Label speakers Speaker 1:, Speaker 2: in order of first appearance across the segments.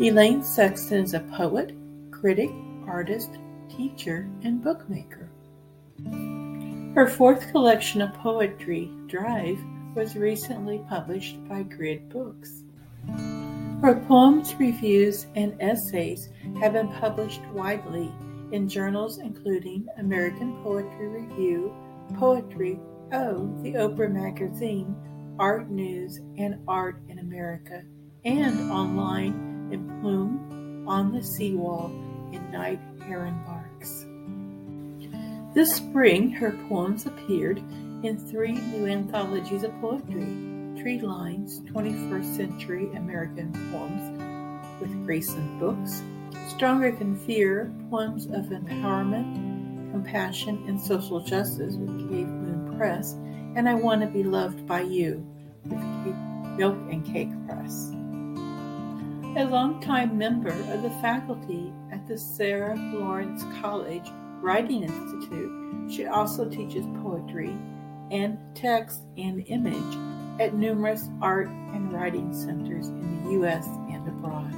Speaker 1: Elaine Sexton is a poet, critic, artist, teacher, and bookmaker. Her fourth collection of poetry, Drive, was recently published by Grid Books. Her poems, reviews, and essays have been published widely in journals including American Poetry Review, Poetry, O, the Oprah Magazine, Art News, and Art in America, and online in Plume, On the Seawall, in Night Heron Barks. This spring, her poems appeared in three new anthologies of poetry Tree Lines 21st Century American Poems with Grayson Books, Stronger Than Fear Poems of Empowerment, Compassion, and Social Justice with Cave Moon Press, and I Want to Be Loved by You with Milk and Cake Press. A longtime member of the faculty at the Sarah Lawrence College Writing Institute, she also teaches poetry and text and image at numerous art and writing centers in the U.S. and abroad.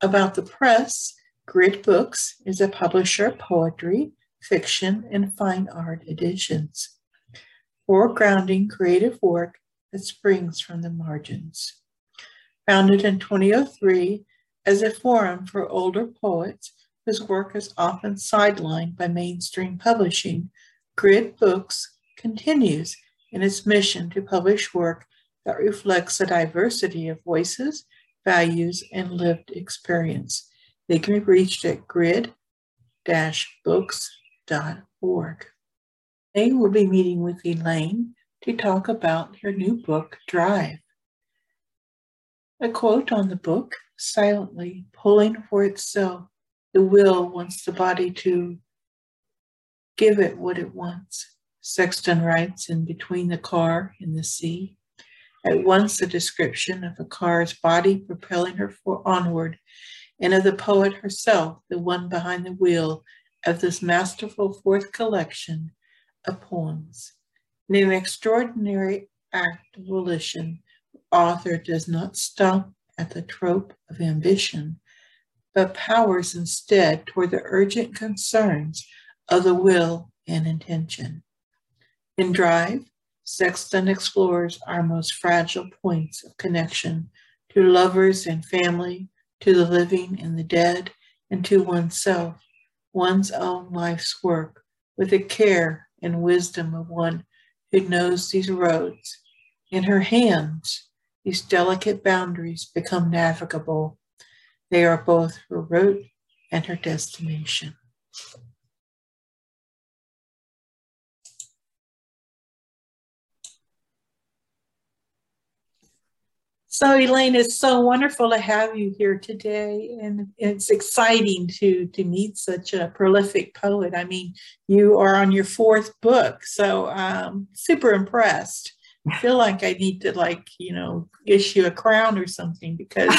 Speaker 1: About the press, Grid Books is a publisher of poetry, fiction, and fine art editions, foregrounding creative work that springs from the margins. Founded in 2003 as a forum for older poets whose work is often sidelined by mainstream publishing, Grid Books continues in its mission to publish work that reflects the diversity of voices, values, and lived experience. They can be reached at grid-books.org. They will be meeting with Elaine to talk about her new book, Drive. A quote on the book, silently pulling for itself the will wants the body to give it what it wants. Sexton writes in Between the Car and the Sea. At once a description of a car's body propelling her onward, and of the poet herself, the one behind the wheel of this masterful fourth collection of poems. In an extraordinary act of volition, the author does not stop at the trope of ambition, but powers instead toward the urgent concerns of the will and intention. In Drive, Sexton explores our most fragile points of connection to lovers and family, to the living and the dead, and to oneself, one's own life's work, with the care and wisdom of one who knows these roads. In her hands, these delicate boundaries become navigable they are both her route and her destination. So, Elaine, it's so wonderful to have you here today, and it's exciting to to meet such a prolific poet. I mean, you are on your fourth book, so um, super impressed. I feel like I need to like you know issue a crown or something because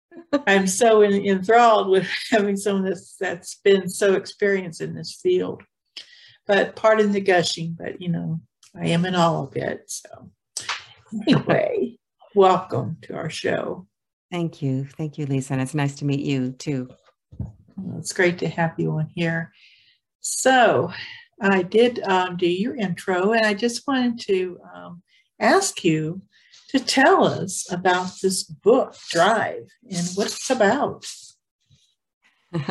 Speaker 1: I'm so in, enthralled with having someone that's, that's been so experienced in this field. But pardon the gushing, but you know, I am in awe of it. So, anyway, welcome to our show.
Speaker 2: Thank you. Thank you, Lisa. And it's nice to meet you too.
Speaker 1: Well, it's great to have you on here. So, I did um, do your intro, and I just wanted to um, ask you to tell us about this book, Drive, and what it's about.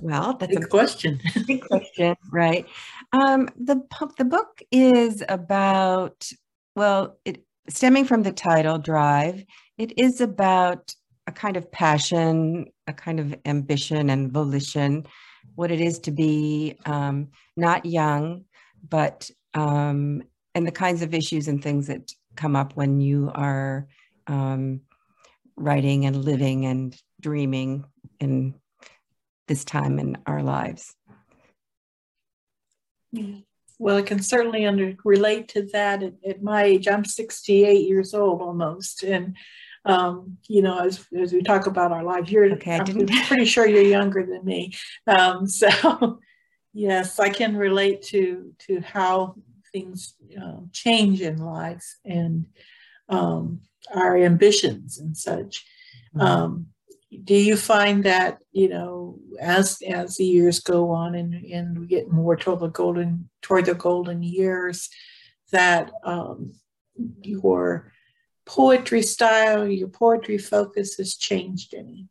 Speaker 2: well, that's
Speaker 1: big a question.
Speaker 2: big question, right? Um, the the book is about well, it stemming from the title, Drive. It is about a kind of passion, a kind of ambition and volition, what it is to be um, not young, but um, and the kinds of issues and things that come up when you are um, writing and living and dreaming in this time in our lives.
Speaker 1: Well, I can certainly under, relate to that at, at, my age. I'm 68 years old almost. And, um, you know, as, as we talk about our lives, you're okay, I am pretty sure you're younger than me. Um, so, yes, I can relate to, to how things uh, change in life. And um, our ambitions and such. Mm-hmm. Do you find that you know as as the years go on and and we get more toward the golden toward the golden years that um, your poetry style your poetry focus has changed any?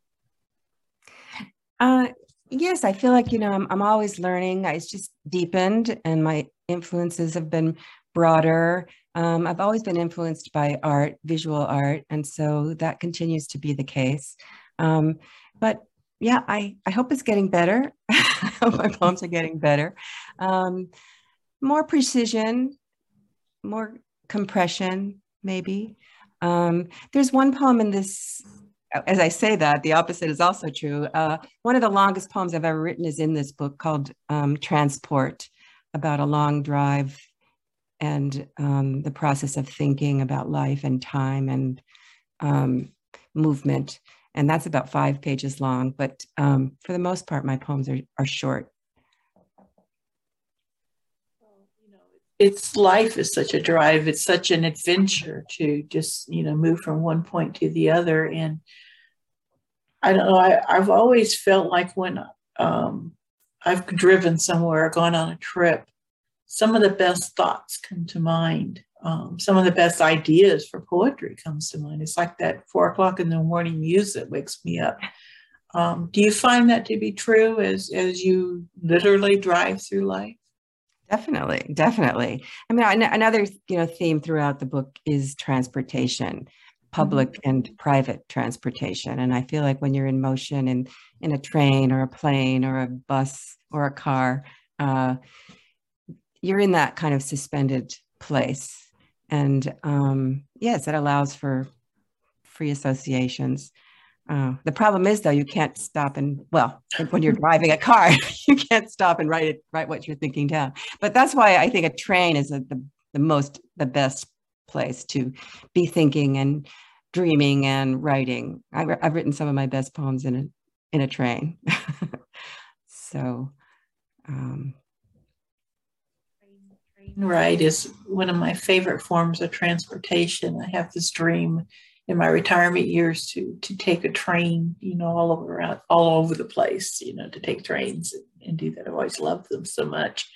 Speaker 2: Uh, yes i feel like you know I'm, I'm always learning. It's just deepened and my influences have been broader. Um, i've always been influenced by art visual art and so that continues to be the case um, but yeah, I, I hope it's getting better. I hope my poems are getting better. Um, more precision, more compression, maybe. Um, there's one poem in this, as I say that, the opposite is also true. Uh, one of the longest poems I've ever written is in this book called um, Transport, about a long drive and um, the process of thinking about life and time and um, movement and that's about five pages long. But um, for the most part, my poems are, are short.
Speaker 1: It's life is such a drive. It's such an adventure to just you know move from one point to the other. And I don't know. I, I've always felt like when um, I've driven somewhere, or gone on a trip, some of the best thoughts come to mind um, some of the best ideas for poetry comes to mind. It's like that four o'clock in the morning music wakes me up. Um, do you find that to be true as as you literally drive through life?
Speaker 2: Definitely, definitely. I mean, another you know theme throughout the book is transportation, public mm-hmm. and private transportation, and I feel like when you're in motion in in a train or a plane or a bus or a car, uh, you're in that kind of suspended place and um, yes, it allows for free associations. Uh, the problem is, though, you can't stop and well, when you're driving a car, you can't stop and write it, write what you're thinking down. But that's why I think a train is a, the the most the best place to be thinking and dreaming and writing. I, have written some of my best poems in a in a train. so, um,
Speaker 1: ride is one of my favorite forms of transportation. I have this dream in my retirement years to to take a train, you know, all over around, all over the place, you know, to take trains and, and do that. I've always loved them so much.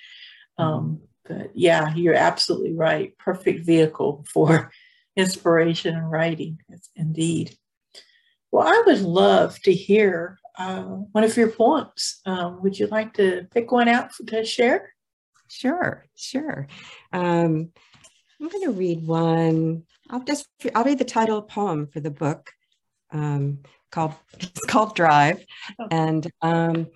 Speaker 1: Um, but yeah, you're absolutely right. Perfect vehicle for inspiration and writing. It's indeed. Well, I would love to hear uh, one of your poems. Um, would you like to pick one out to share?
Speaker 2: Sure, sure. Um, I'm going to read one. I'll just I'll read the title poem for the book um, called it's called Drive, oh. and um,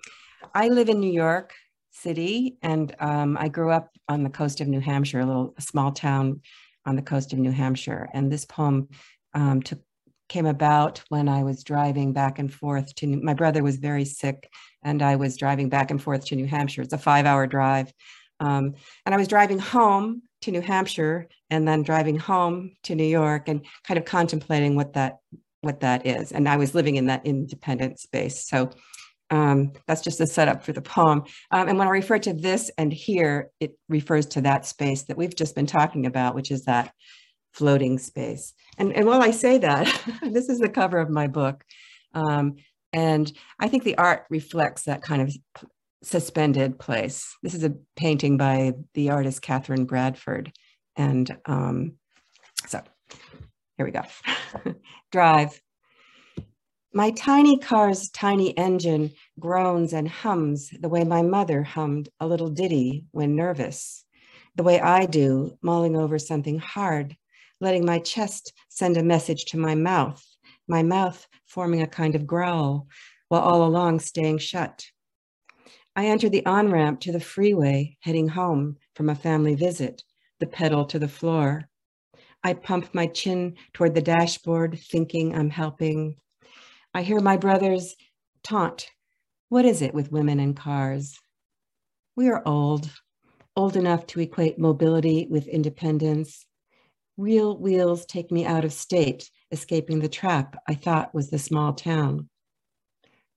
Speaker 2: I live in New York City, and um, I grew up on the coast of New Hampshire, a little a small town on the coast of New Hampshire, and this poem um, took came about when I was driving back and forth to my brother was very sick, and I was driving back and forth to New Hampshire. It's a five hour drive. Um, and I was driving home to New Hampshire and then driving home to New York and kind of contemplating what that what that is. And I was living in that independent space. So um, that's just the setup for the poem. Um, and when I refer to this and here, it refers to that space that we've just been talking about, which is that floating space. And, and while I say that, this is the cover of my book. Um, and I think the art reflects that kind of suspended place. This is a painting by the artist Katherine Bradford. And um, so here we go. Drive. My tiny car's tiny engine groans and hums the way my mother hummed a little ditty when nervous, the way I do, mulling over something hard, letting my chest send a message to my mouth, my mouth forming a kind of growl, while all along staying shut. I enter the on ramp to the freeway, heading home from a family visit, the pedal to the floor. I pump my chin toward the dashboard, thinking I'm helping. I hear my brothers taunt. What is it with women and cars? We are old, old enough to equate mobility with independence. Real wheels take me out of state, escaping the trap I thought was the small town.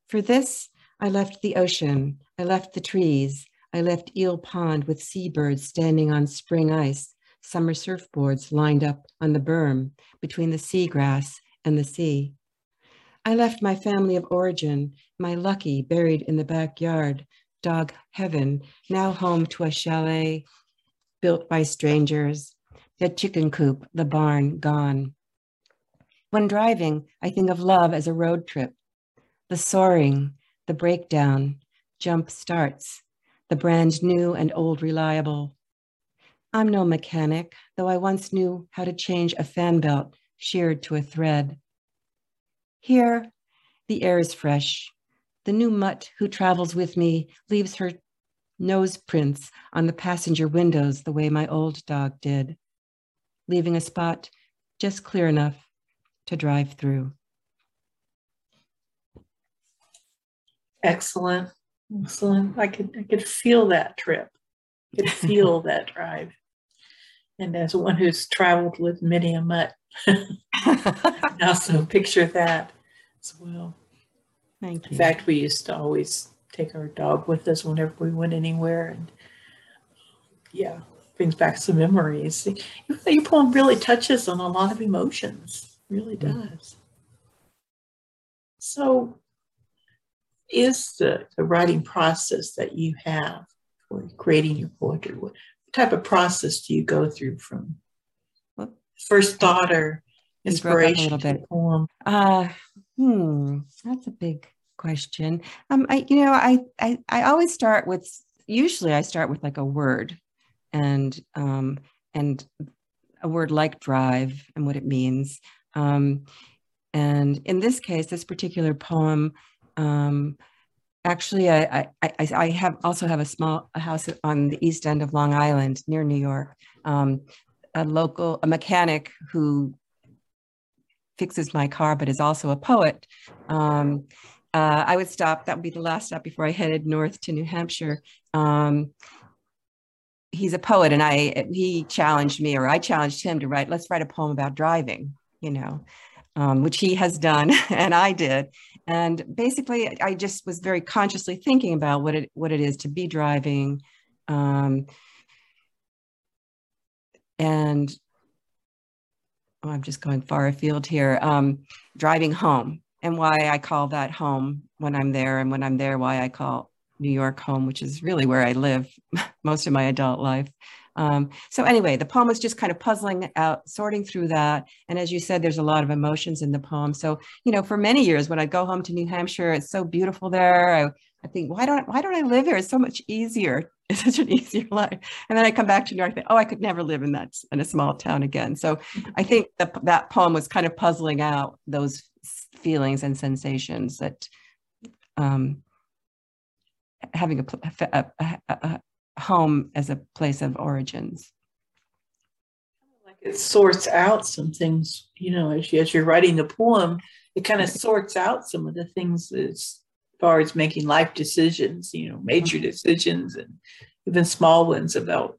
Speaker 2: For this, I left the ocean, I left the trees, I left Eel Pond with seabirds standing on spring ice, summer surfboards lined up on the berm between the seagrass and the sea. I left my family of origin, my lucky buried in the backyard, dog heaven, now home to a chalet built by strangers, the chicken coop, the barn gone. When driving, I think of love as a road trip, the soaring, the breakdown, jump starts, the brand new and old reliable. I'm no mechanic, though I once knew how to change a fan belt sheared to a thread. Here, the air is fresh. The new mutt who travels with me leaves her nose prints on the passenger windows the way my old dog did, leaving a spot just clear enough to drive through.
Speaker 1: Excellent. Excellent. I could I could feel that trip. I could feel that drive. And as one who's traveled with many a mutt, I also picture that as well.
Speaker 2: Thank you.
Speaker 1: In fact, we used to always take our dog with us whenever we went anywhere, and yeah, brings back some memories. Your poem really touches on a lot of emotions. Really mm. does. So, is the, the writing process that you have for creating your poetry? What type of process do you go through from first thought or inspiration to poem?
Speaker 2: Uh, hmm, that's a big question. Um, I, you know, I, I, I always start with, usually I start with like a word and, um, and a word like drive and what it means. Um, and in this case, this particular poem, um, actually, I, I, I, have also have a small house on the east end of Long Island near New York. Um, a local, a mechanic who fixes my car, but is also a poet. Um, uh, I would stop. That would be the last stop before I headed north to New Hampshire. Um, he's a poet, and I he challenged me, or I challenged him to write. Let's write a poem about driving. You know, um, which he has done, and I did. And basically, I just was very consciously thinking about what it what it is to be driving, um, and oh, I'm just going far afield here. Um, driving home and why I call that home when I'm there, and when I'm there, why I call New York home, which is really where I live most of my adult life. Um, so anyway, the poem was just kind of puzzling out, sorting through that. And as you said, there's a lot of emotions in the poem. So, you know, for many years when I go home to New Hampshire, it's so beautiful there. I, I think, why don't, why don't I live here? It's so much easier. It's such an easier life. And then I come back to New York, I think, oh, I could never live in that, in a small town again. So I think that that poem was kind of puzzling out those feelings and sensations that um, having a, a, a, a, home as a place of origins.
Speaker 1: Like it sorts out some things, you know, as, you, as you're writing the poem, it kind of sorts out some of the things as far as making life decisions, you know, major mm-hmm. decisions and even small ones about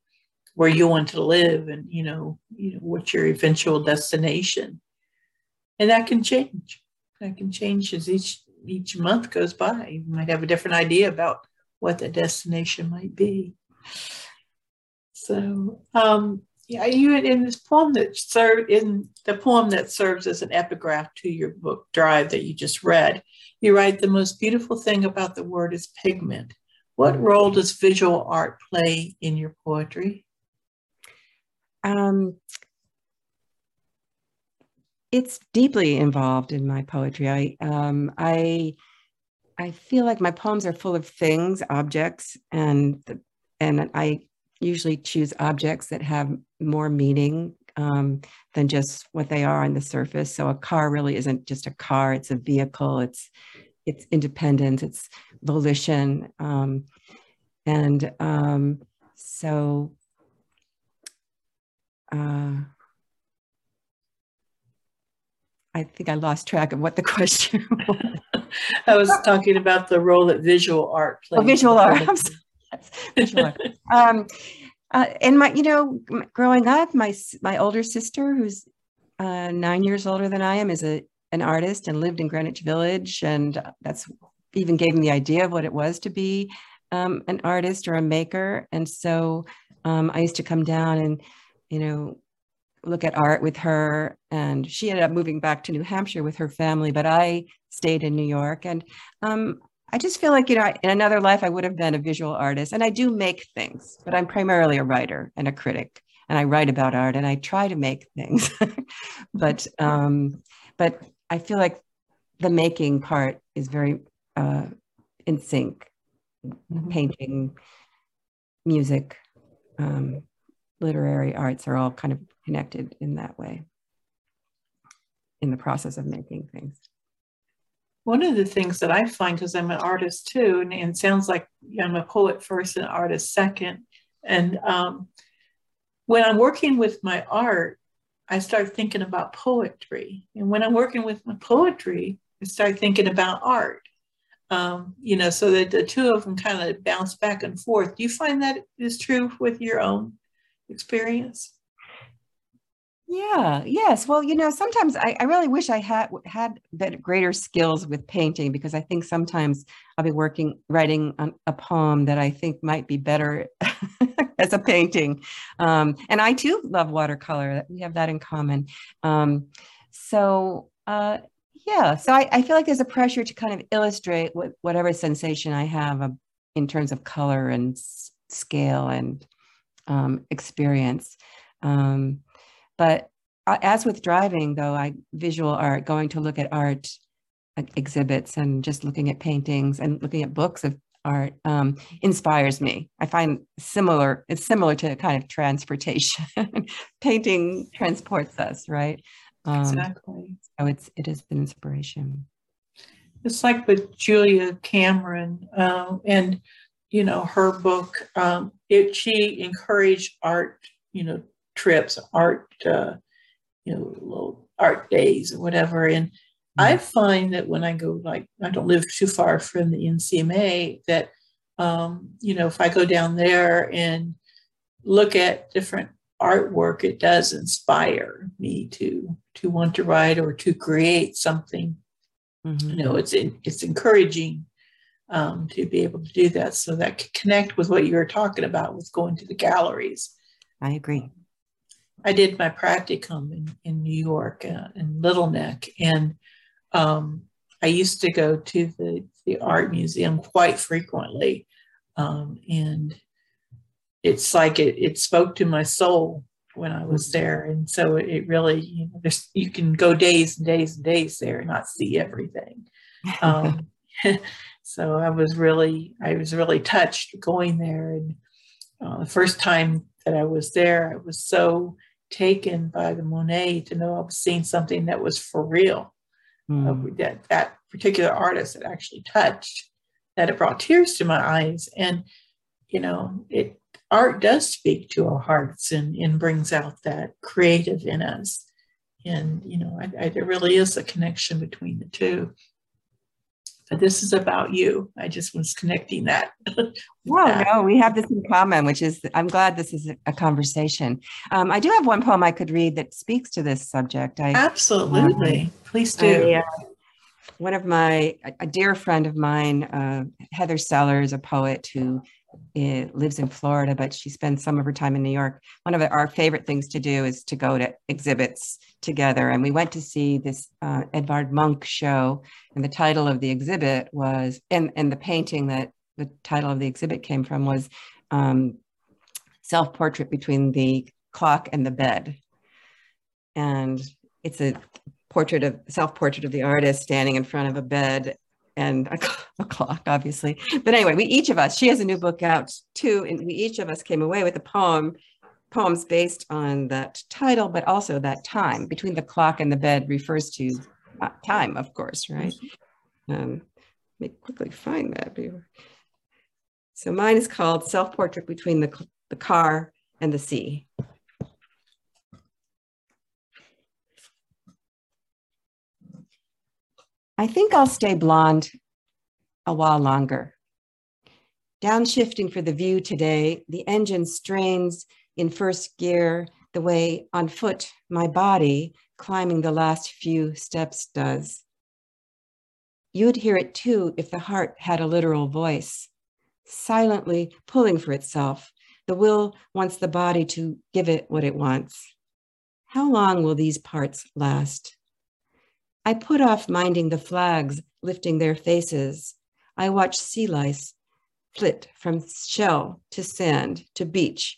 Speaker 1: where you want to live and, you know, you know, what's your eventual destination. And that can change. That can change as each each month goes by. You might have a different idea about what the destination might be. So, um, yeah, you in this poem that served in the poem that serves as an epigraph to your book Drive that you just read, you write the most beautiful thing about the word is pigment. What role does visual art play in your poetry?
Speaker 2: Um, it's deeply involved in my poetry. I um, I I feel like my poems are full of things, objects, and and I usually choose objects that have more meaning um, than just what they are on the surface. So a car really isn't just a car; it's a vehicle. It's it's independence. It's volition, um, and um, so. Uh, I think I lost track of what the question was.
Speaker 1: I was talking about the role that visual art
Speaker 2: plays. Oh, visual art. visual art. Um, uh, and my, you know, growing up, my my older sister, who's uh, nine years older than I am, is a an artist and lived in Greenwich Village, and that's even gave me the idea of what it was to be um, an artist or a maker. And so um, I used to come down and you know, look at art with her. And she ended up moving back to New Hampshire with her family, but I stayed in New York. And um, I just feel like, you know, in another life, I would have been a visual artist. And I do make things, but I'm primarily a writer and a critic. And I write about art and I try to make things. but um, but I feel like the making part is very uh, in sync. Mm-hmm. Painting, music, um, literary arts are all kind of connected in that way in the process of making things.
Speaker 1: One of the things that I find, because I'm an artist too, and, and sounds like I'm a poet first and artist second. And um, when I'm working with my art, I start thinking about poetry. And when I'm working with my poetry, I start thinking about art. Um, you know, so that the two of them kind of bounce back and forth. Do you find that is true with your own experience?
Speaker 2: Yeah, yes. Well, you know, sometimes I, I really wish I had had that greater skills with painting because I think sometimes I'll be working, writing a poem that I think might be better as a painting. Um, and I too love watercolor. We have that in common. Um, so, uh, yeah, so I, I, feel like there's a pressure to kind of illustrate what, whatever sensation I have in terms of color and s- scale and um, experience. Um, but as with driving, though, I visual art, going to look at art exhibits and just looking at paintings and looking at books of art um, inspires me. I find similar, it's similar to kind of transportation. Painting transports us, right?
Speaker 1: Um, exactly.
Speaker 2: So it's it is an inspiration.
Speaker 1: It's like with Julia Cameron um, and you know her book. Um, it she encouraged art, you know, trips, art, uh, you know, little art days or whatever. And mm-hmm. I find that when I go, like, I don't live too far from the NCMA, that, um, you know, if I go down there and look at different artwork, it does inspire me to to want to write or to create something. Mm-hmm. You know, it's it's encouraging um, to be able to do that. So that can connect with what you were talking about with going to the galleries.
Speaker 2: I agree.
Speaker 1: I did my practicum in, in New York uh, in Little Neck, and um, I used to go to the, the art museum quite frequently. Um, and it's like it, it spoke to my soul when I was there. And so it really, you know, there's, you can go days and days and days there and not see everything. Um, so I was really, I was really touched going there. And uh, the first time that I was there, I was so taken by the Monet to know I was seeing something that was for real. Mm. Uh, that that particular artist had actually touched, that it brought tears to my eyes. And you know, it art does speak to our hearts and, and brings out that creative in us. And you know, I, I, there really is a connection between the two this is about you. I just was connecting that.
Speaker 2: no, that. no, we have this in common, which is I'm glad this is a conversation. Um, I do have one poem I could read that speaks to this subject. I,
Speaker 1: Absolutely. Um, Please do. I, uh,
Speaker 2: one of my, a dear friend of mine, uh, Heather Sellers, a poet who it lives in Florida, but she spends some of her time in New York. One of our favorite things to do is to go to exhibits together. And we went to see this uh, Edvard Munch show, and the title of the exhibit was, and, and the painting that the title of the exhibit came from was um, Self Portrait Between the Clock and the Bed. And it's a portrait of self portrait of the artist standing in front of a bed and a, a, clock, obviously. But anyway, we each of us, she has a new book out too, and we each of us came away with a poem, poems based on that title, but also that time between the clock and the bed refers to uh, time, of course, right? Um, let me quickly find that. So mine is called Self Portrait Between the, the Car and the Sea. I think I'll stay blonde a while longer. Downshifting for the view today, the engine strains in first gear the way on foot my body climbing the last few steps does. You'd hear it too if the heart had a literal voice, silently pulling for itself, The will wants the body to give it what it wants. How long will these parts last? I put off minding the flags lifting their faces. I watch sea lice flit from shell to sand to beach,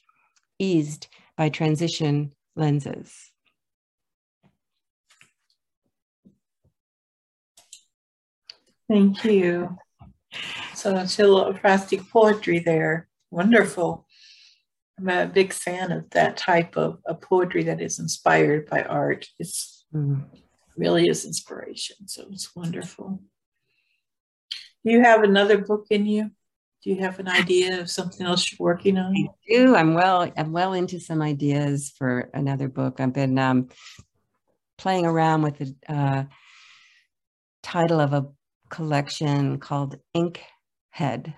Speaker 2: eased by transition lenses.
Speaker 1: Thank you. So it's a little ekphrastic poetry there. Wonderful. I'm a big fan of that type of, of poetry that is inspired by art. It's mm. Really is inspiration. So it's wonderful. Do you have another book in you? Do you have an idea of something else you're working on? I
Speaker 2: do. I'm well. I'm well into some ideas for another book. I've been um, playing around with the uh, title of a collection called Ink Head.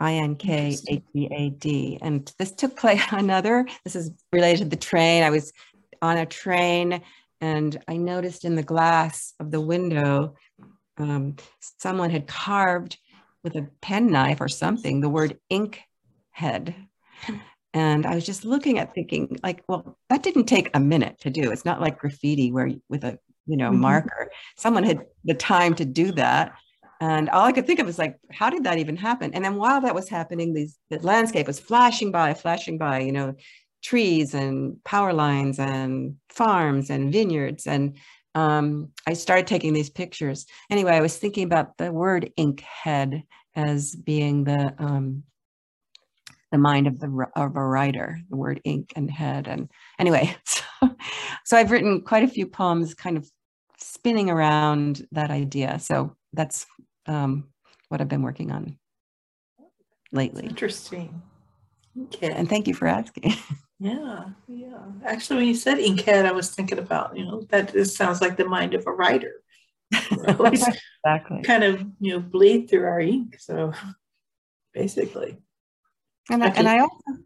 Speaker 2: I N K H E A D. And this took place another, this is related to the train. I was on a train and I noticed in the glass of the window, um, someone had carved with a penknife or something the word ink head. And I was just looking at thinking, like, well, that didn't take a minute to do. It's not like graffiti where with a you know mm-hmm. marker. Someone had the time to do that. And all I could think of was like, how did that even happen? And then while that was happening, these the landscape was flashing by, flashing by, you know, trees and power lines and farms and vineyards. And um, I started taking these pictures. Anyway, I was thinking about the word ink head as being the um, the mind of the of a writer, the word ink and head. And anyway, so, so I've written quite a few poems, kind of spinning around that idea. So that's um, what I've been working on lately.
Speaker 1: Interesting.
Speaker 2: Okay. And thank you for asking.
Speaker 1: Yeah, yeah. Actually, when you said inkhead, I was thinking about, you know, that this sounds like the mind of a writer. exactly. Kind of, you know, bleed through our ink. So basically.
Speaker 2: And I, and I also,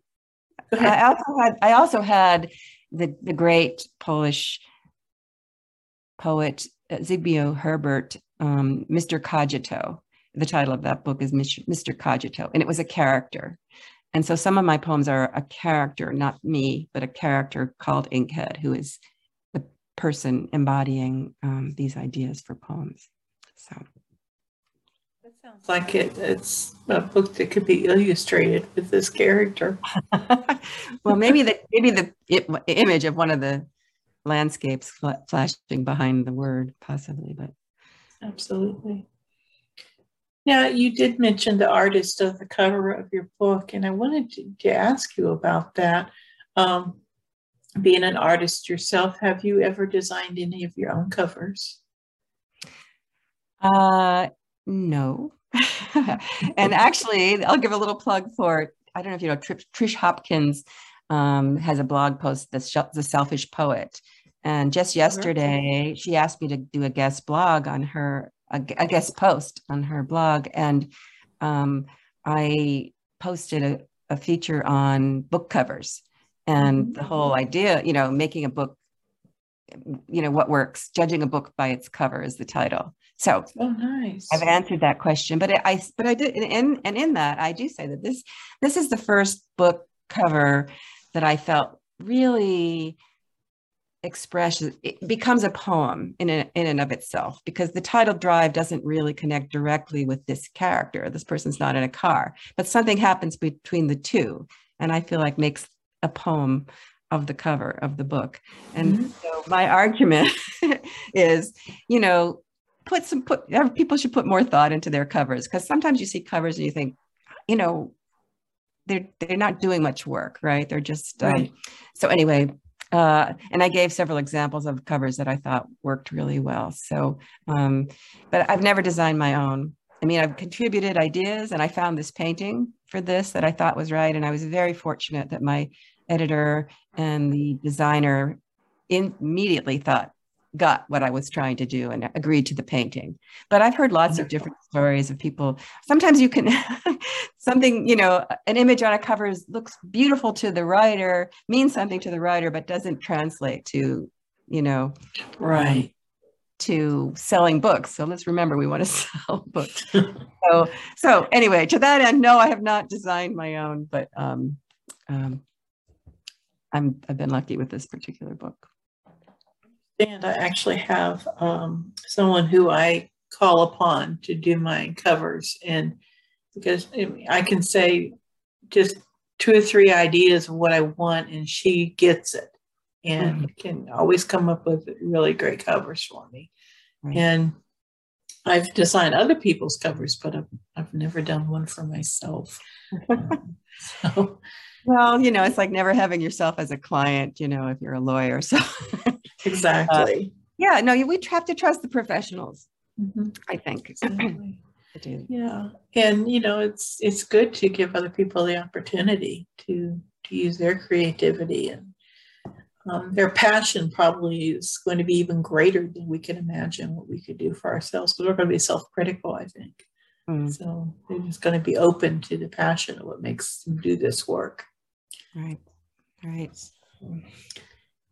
Speaker 2: I also had, I also had the, the great Polish poet Zbigniew Herbert um, Mr. Cogito. The title of that book is Mr. Cogito, and it was a character. And so some of my poems are a character, not me, but a character called Inkhead, who is the person embodying um, these ideas for poems. So
Speaker 1: that sounds like it, it's a book that could be illustrated with this character.
Speaker 2: well, maybe the maybe the image of one of the landscapes flashing behind the word, possibly, but
Speaker 1: Absolutely. Now, you did mention the artist of the cover of your book, and I wanted to, to ask you about that. Um, being an artist yourself, have you ever designed any of your own covers?
Speaker 2: Uh, no. and actually, I'll give a little plug for I don't know if you know Trish Hopkinson um, has a blog post, the, the Selfish Poet, and just yesterday, she asked me to do a guest blog on her, a, a guest post on her blog. And um, I posted a, a, feature on book covers and the whole idea, you know, making a book, you know, what works, judging a book by its cover is the title. So
Speaker 1: oh, nice.
Speaker 2: I've answered that question, but I, but I did, and, and in that, I do say that this, this is the first book cover that I felt really expression it becomes a poem in, a, in and of itself because the title drive doesn't really connect directly with this character. This person's not in a car but something happens between the two and i feel like makes a poem of the cover of the book. And mm-hmm. so my argument is you know put some put people should put more thought into their covers because sometimes you see covers and you think you know they're they're not doing much work right? They're just um, so anyway uh, and I gave several examples of covers that I thought worked really well. So, um, but I've never designed my own. I mean, I've contributed ideas and I found this painting for this that I thought was right. And I was very fortunate that my editor and the designer immediately thought, got what I was trying to do and agreed to the painting. But I've heard lots of different stories of people. Sometimes you can, something, you know, an image on a cover is, looks beautiful to the writer, means something to the writer, but doesn't translate to, you know,
Speaker 1: right.
Speaker 2: to selling books. So let's remember we want to sell books. so so anyway, to that end, no, I have not designed my own, but um, um, I'm I've been lucky with this particular book.
Speaker 1: And I actually have um, someone who I call upon to do my covers, and because I can say just two or three ideas of what I want, and she gets it and mm-hmm. can always come up with really great covers for me. Right. And I've designed other people's covers, but I've, I've never done one for myself. um,
Speaker 2: so, well, you know, it's like never having yourself as a client, you know, if you're a lawyer. So,
Speaker 1: exactly.
Speaker 2: Uh, yeah, no, we have to trust the professionals, mm-hmm. I think.
Speaker 1: Exactly. I do. Yeah. And you know, it's it's good to give other people the opportunity to to use their creativity and um, their passion probably is going to be even greater than we can imagine what we could do for ourselves because we're going to be self-critical i think mm. so they're just going to be open to the passion of what makes them do this work
Speaker 2: right right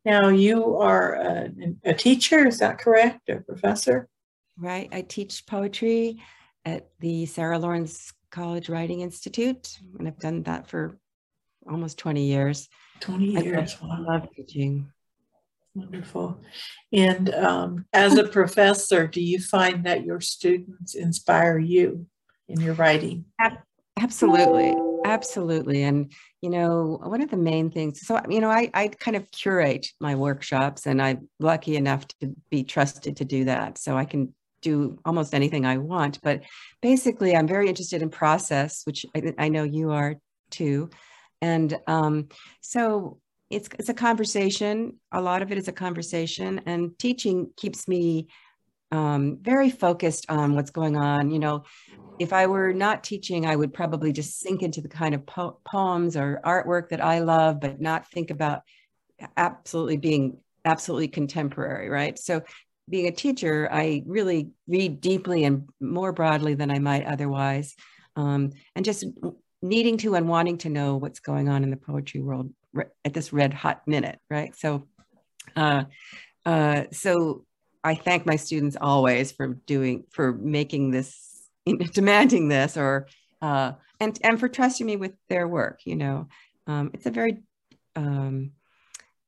Speaker 1: now you are a, a teacher is that correct a professor
Speaker 2: right i teach poetry at the sarah lawrence college writing institute and i've done that for almost 20 years
Speaker 1: 20 years.
Speaker 2: I love, teaching.
Speaker 1: Wonderful. And um, as a professor, do you find that your students inspire you in your writing?
Speaker 2: Absolutely. Absolutely. And, you know, one of the main things, so, you know, I, I kind of curate my workshops and I'm lucky enough to be trusted to do that. So I can do almost anything I want. But basically, I'm very interested in process, which I, I know you are too. And um, so it's it's a conversation. A lot of it is a conversation, and teaching keeps me um, very focused on what's going on. You know, if I were not teaching, I would probably just sink into the kind of po- poems or artwork that I love, but not think about absolutely being absolutely contemporary, right? So being a teacher, I really read deeply and more broadly than I might otherwise. Um, and just needing to and wanting to know what's going on in the poetry world at this red hot minute, right? So, uh, uh, so I thank my students always for doing for making this, demanding this, or uh, and and for trusting me with their work. You know, um, it's a very um,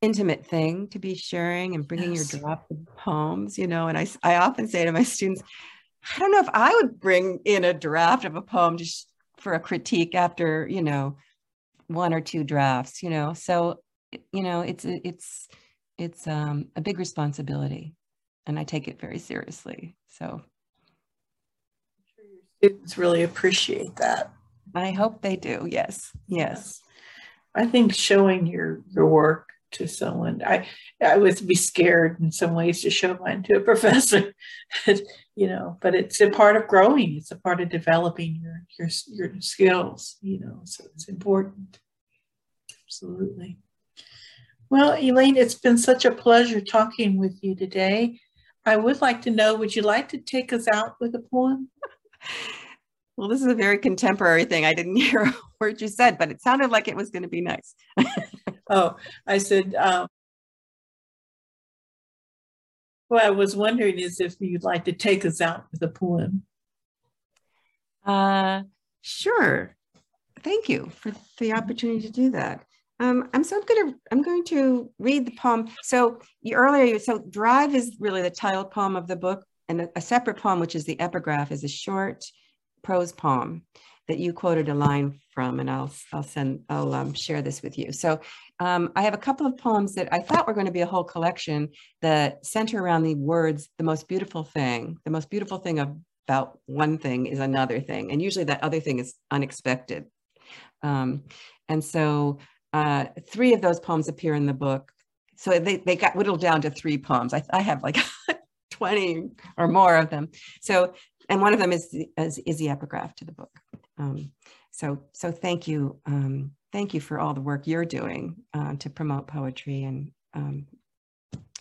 Speaker 2: intimate thing to be sharing and bringing yes. your drop of poems. You know, and I I often say to my students. I don't know if I would bring in a draft of a poem just for a critique after you know one or two drafts you know so you know it's it's it's um, a big responsibility and i take it very seriously so I'm sure your
Speaker 1: students really appreciate that
Speaker 2: i hope they do yes yes
Speaker 1: i think showing your your work to someone. I I would be scared in some ways to show mine to a professor, you know. But it's a part of growing. It's a part of developing your your your skills, you know. So it's important. Absolutely. Well, Elaine, it's been such a pleasure talking with you today. I would like to know, would you like to take us out with a poem?
Speaker 2: Well, this is a very contemporary thing. I didn't hear a word you said, but it sounded like it was going to be nice.
Speaker 1: oh, I said, um, what I was wondering is if you'd like to take us out with a poem.
Speaker 2: Uh, sure. Thank you for the opportunity to do that. Um, I'm so I'm gonna I'm going to read the poem. So you, earlier, so Drive is really the title poem of the book, and a, a separate poem, which is the epigraph, is a short prose poem that you quoted a line from, and I'll I'll send I'll um, share this with you. So um, I have a couple of poems that I thought were going to be a whole collection that center around the words "the most beautiful thing." The most beautiful thing about one thing is another thing, and usually that other thing is unexpected. Um, and so uh, three of those poems appear in the book. So they, they got whittled down to three poems. I, I have like 20 or more of them. So and one of them is, is, is the epigraph to the book. Um, so, so thank you. Um, thank you for all the work you're doing uh, to promote poetry. And um,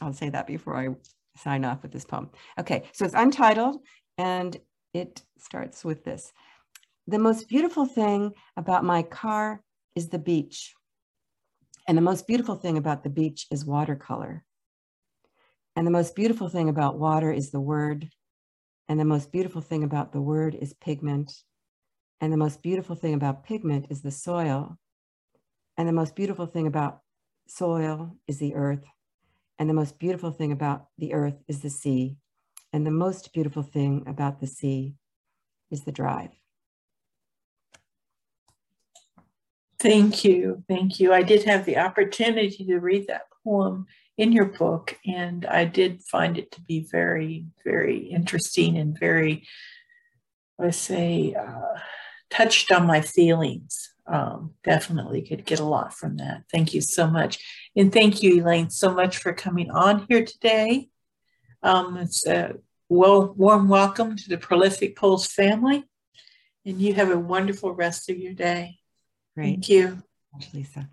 Speaker 2: I'll say that before I sign off with this poem. Okay, so it's untitled and it starts with this. The most beautiful thing about my car is the beach. And the most beautiful thing about the beach is watercolor. And the most beautiful thing about water is the word. And the most beautiful thing about the word is pigment. And the most beautiful thing about pigment is the soil. And the most beautiful thing about soil is the earth. And the most beautiful thing about the earth is the sea. And the most beautiful thing about the sea is the drive.
Speaker 1: Thank you. Thank you. I did have the opportunity to read that poem in your book, and I did find it to be very, very interesting and very, I say, uh, touched on my feelings. Um, definitely could get a lot from that. Thank you so much. And thank you, Elaine, so much for coming on here today. Um, it's a well, warm welcome to the Prolific Pulse family. And you have a wonderful rest of your day.
Speaker 2: Great.
Speaker 1: Thank you.
Speaker 2: Lisa.